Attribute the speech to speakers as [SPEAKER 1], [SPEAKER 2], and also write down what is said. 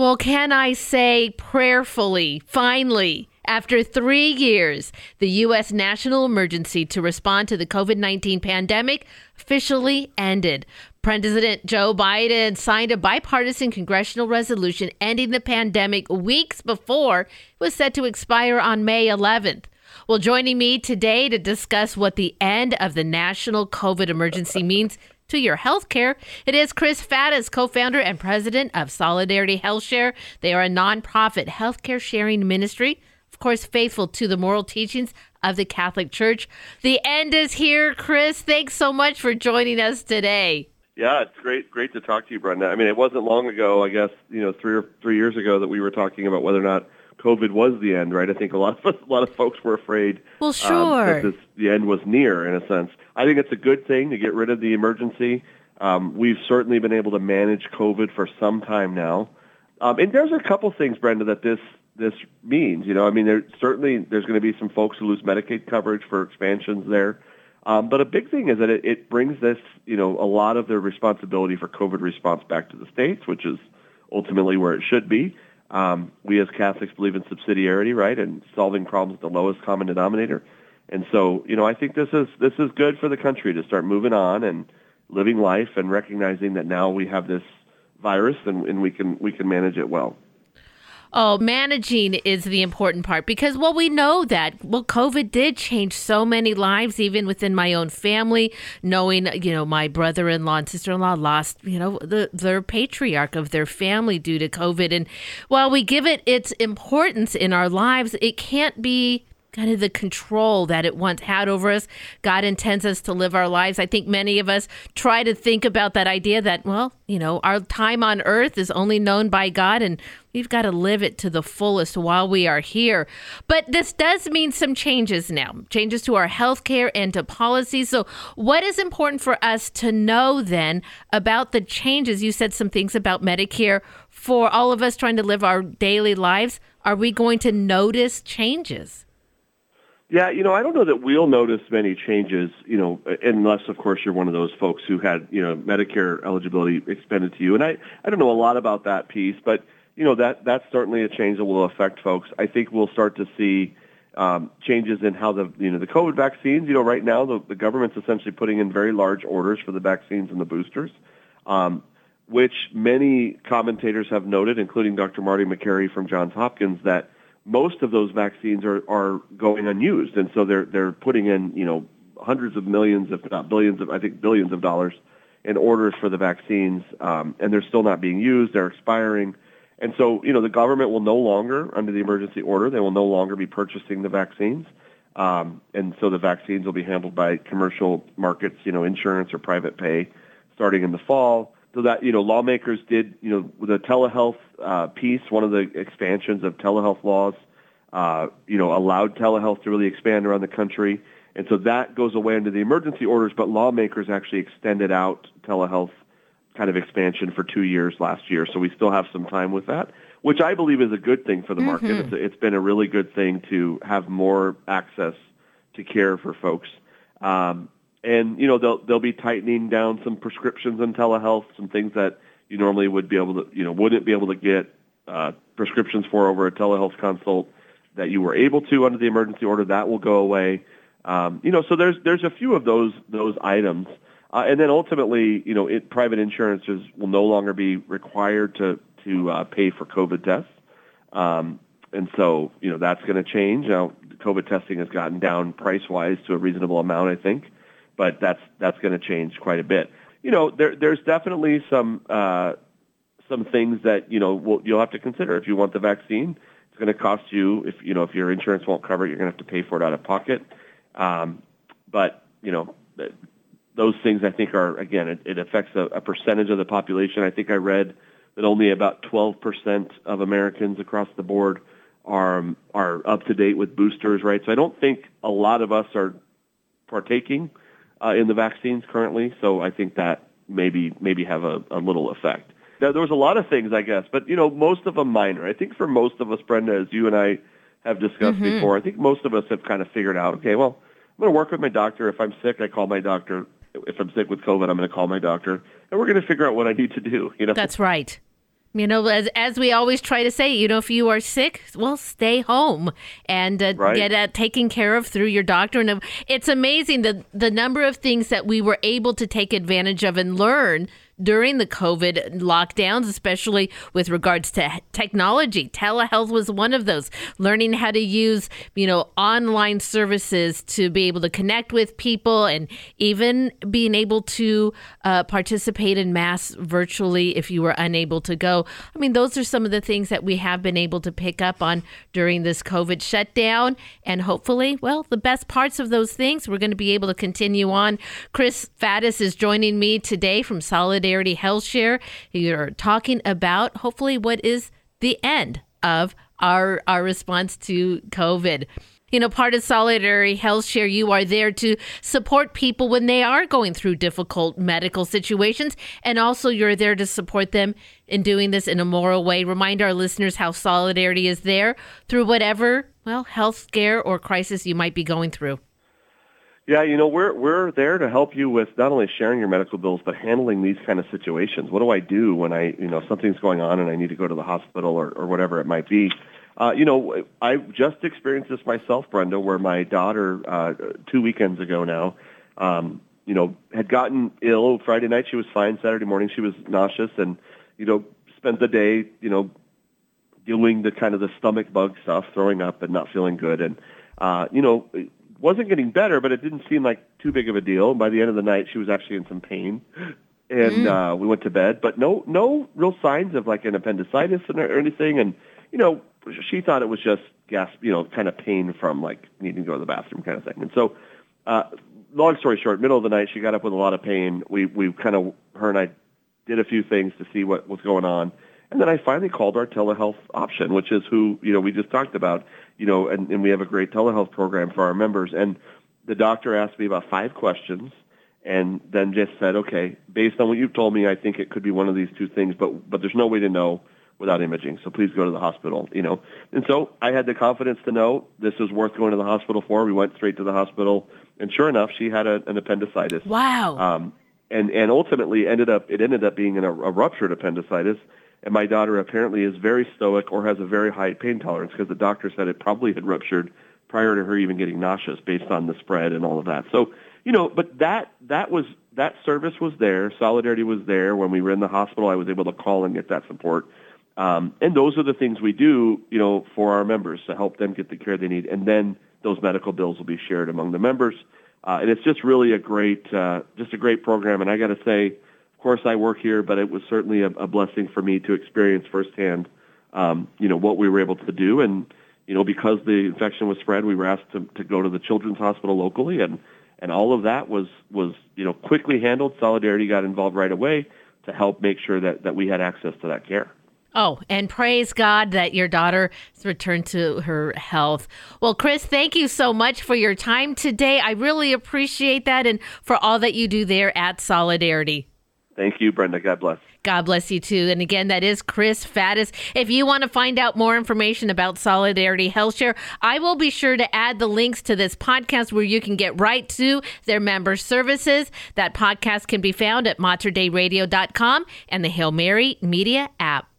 [SPEAKER 1] Well, can I say prayerfully, finally, after three years, the U.S. national emergency to respond to the COVID 19 pandemic officially ended. President Joe Biden signed a bipartisan congressional resolution ending the pandemic weeks before it was set to expire on May 11th. Well, joining me today to discuss what the end of the national COVID emergency means to your health care, it is Chris Faddis, co founder and president of Solidarity Health Share. They are a nonprofit healthcare sharing ministry of course, faithful to the moral teachings of the Catholic Church. The end is here, Chris. Thanks so much for joining us today.
[SPEAKER 2] Yeah, it's great, great to talk to you, Brenda. I mean, it wasn't long ago, I guess, you know, three or three years ago that we were talking about whether or not COVID was the end, right? I think a lot of us, a lot of folks were afraid.
[SPEAKER 1] Well, sure.
[SPEAKER 2] Um, that this, the end was near, in a sense. I think it's a good thing to get rid of the emergency. Um, we've certainly been able to manage COVID for some time now. Um, and there's a couple things, Brenda, that this this means. You know, I mean, there certainly there's going to be some folks who lose Medicaid coverage for expansions there. Um, but a big thing is that it, it brings this, you know, a lot of the responsibility for COVID response back to the states, which is ultimately where it should be. Um, we as Catholics believe in subsidiarity, right, and solving problems at the lowest common denominator. And so, you know, I think this is this is good for the country to start moving on and living life and recognizing that now we have this virus and, and we can we can manage it well.
[SPEAKER 1] Oh, managing is the important part because, well, we know that, well, COVID did change so many lives, even within my own family, knowing, you know, my brother in law and sister in law lost, you know, the, their patriarch of their family due to COVID. And while we give it its importance in our lives, it can't be kind of the control that it once had over us. God intends us to live our lives. I think many of us try to think about that idea that, well, you know, our time on earth is only known by God and we've got to live it to the fullest while we are here. But this does mean some changes now, changes to our health care and to policies. So, what is important for us to know then about the changes? You said some things about Medicare for all of us trying to live our daily lives. Are we going to notice changes?
[SPEAKER 2] Yeah, you know, I don't know that we'll notice many changes, you know, unless, of course, you're one of those folks who had, you know, Medicare eligibility expended to you. And I, I don't know a lot about that piece, but, you know, that that's certainly a change that will affect folks. I think we'll start to see um, changes in how the, you know, the COVID vaccines, you know, right now the, the government's essentially putting in very large orders for the vaccines and the boosters, um, which many commentators have noted, including Dr. Marty Makary from Johns Hopkins, that most of those vaccines are, are going unused, and so they're they're putting in you know hundreds of millions, if not billions of I think billions of dollars in orders for the vaccines, um, and they're still not being used. They're expiring, and so you know the government will no longer, under the emergency order, they will no longer be purchasing the vaccines, um, and so the vaccines will be handled by commercial markets, you know, insurance or private pay, starting in the fall so that you know lawmakers did you know the telehealth uh, piece, one of the expansions of telehealth laws, uh, you know allowed telehealth to really expand around the country, and so that goes away under the emergency orders. But lawmakers actually extended out telehealth kind of expansion for two years last year, so we still have some time with that, which I believe is a good thing for the market. Mm-hmm. It's, it's been a really good thing to have more access to care for folks. Um, and you know they'll they'll be tightening down some prescriptions and telehealth, some things that you normally would be able to you know wouldn't be able to get uh, prescriptions for over a telehealth consult that you were able to under the emergency order. That will go away. Um, you know, so there's there's a few of those those items, uh, and then ultimately, you know, it, private insurances will no longer be required to to uh, pay for COVID tests. Um, and so, you know, that's going to change. Now, COVID testing has gotten down price-wise to a reasonable amount, I think but that's that's going to change quite a bit. You know, there, there's definitely some uh, some things that you know will, you'll have to consider if you want the vaccine. It's going to cost you if you know if your insurance won't cover it, you're going to have to pay for it out of pocket. Um, but you know, those things I think are again it, it affects a, a percentage of the population. I think I read that only about 12% of Americans across the board are are up to date with boosters, right? So I don't think a lot of us are partaking uh, in the vaccines currently. So I think that maybe maybe have a, a little effect. Now, there was a lot of things, I guess, but you know, most of them minor. I think for most of us, Brenda, as you and I have discussed mm-hmm. before, I think most of us have kind of figured out, okay, well, I'm going to work with my doctor. If I'm sick, I call my doctor. If I'm sick with COVID, I'm going to call my doctor, and we're going to figure out what I need to do. You know,
[SPEAKER 1] that's right. You know, as, as we always try to say, you know, if you are sick, well, stay home and uh,
[SPEAKER 2] Right.
[SPEAKER 1] get uh, taken care of through your doctor. And uh, it's amazing the the number of things that we were able to take advantage of and learn during the COVID lockdowns, especially with regards to technology. Telehealth was one of those. Learning how to use, you know, online services to be able to connect with people and even being able to uh, participate in mass virtually if you were unable to go. I mean, those are some of the things that we have been able to pick up on during this COVID shutdown. And hopefully, well, the best parts of those things we're going to be able to continue on. Chris Faddis is joining me today from Solidarity Health Share. You're talking about hopefully what is the end of our our response to COVID. You know, part of Solidarity Health Share, you are there to support people when they are going through difficult medical situations. And also, you're there to support them in doing this in a moral way. Remind our listeners how Solidarity is there through whatever, well, health scare or crisis you might be going through.
[SPEAKER 2] Yeah, you know, we're we're there to help you with not only sharing your medical bills, but handling these kind of situations. What do I do when I, you know, something's going on and I need to go to the hospital or, or whatever it might be? Uh, you know, I just experienced this myself, Brenda, where my daughter uh, two weekends ago now, um, you know, had gotten ill. Friday night she was fine. Saturday morning she was nauseous, and you know, spent the day, you know, doing the kind of the stomach bug stuff, throwing up and not feeling good, and uh, you know, wasn't getting better, but it didn't seem like too big of a deal. By the end of the night, she was actually in some pain, and uh, we went to bed, but no, no real signs of like an appendicitis or anything, and you know, she thought it was just gas, you know, kind of pain from like needing to go to the bathroom kind of thing, and so. Uh, long story short, middle of the night, she got up with a lot of pain. We we kind of her and I did a few things to see what was going on. And then I finally called our telehealth option, which is who, you know, we just talked about, you know, and, and we have a great telehealth program for our members. And the doctor asked me about five questions and then just said, okay, based on what you've told me, I think it could be one of these two things, but, but there's no way to know without imaging. So please go to the hospital, you know. And so I had the confidence to know this is worth going to the hospital for. We went straight to the hospital. And sure enough, she had a, an appendicitis.
[SPEAKER 1] Wow.
[SPEAKER 2] Um, and and ultimately ended up it ended up being an, a ruptured appendicitis. And my daughter apparently is very stoic or has a very high pain tolerance because the doctor said it probably had ruptured prior to her even getting nauseous based on the spread and all of that. So you know, but that that was that service was there. Solidarity was there when we were in the hospital. I was able to call and get that support. Um, and those are the things we do, you know, for our members to help them get the care they need. And then those medical bills will be shared among the members. Uh, and it's just really a great, uh, just a great program. And I got to say, of course, I work here, but it was certainly a, a blessing for me to experience firsthand, um, you know, what we were able to do. And you know, because the infection was spread, we were asked to, to go to the children's hospital locally, and and all of that was was you know quickly handled. Solidarity got involved right away to help make sure that that we had access to that care.
[SPEAKER 1] Oh, and praise God that your daughter has returned to her health. Well, Chris, thank you so much for your time today. I really appreciate that and for all that you do there at Solidarity.
[SPEAKER 2] Thank you, Brenda. God bless.
[SPEAKER 1] God bless you too. And again, that is Chris Faddis. If you want to find out more information about Solidarity Health Share, I will be sure to add the links to this podcast where you can get right to their member services. That podcast can be found at materdeiradio.com and the Hail Mary Media app.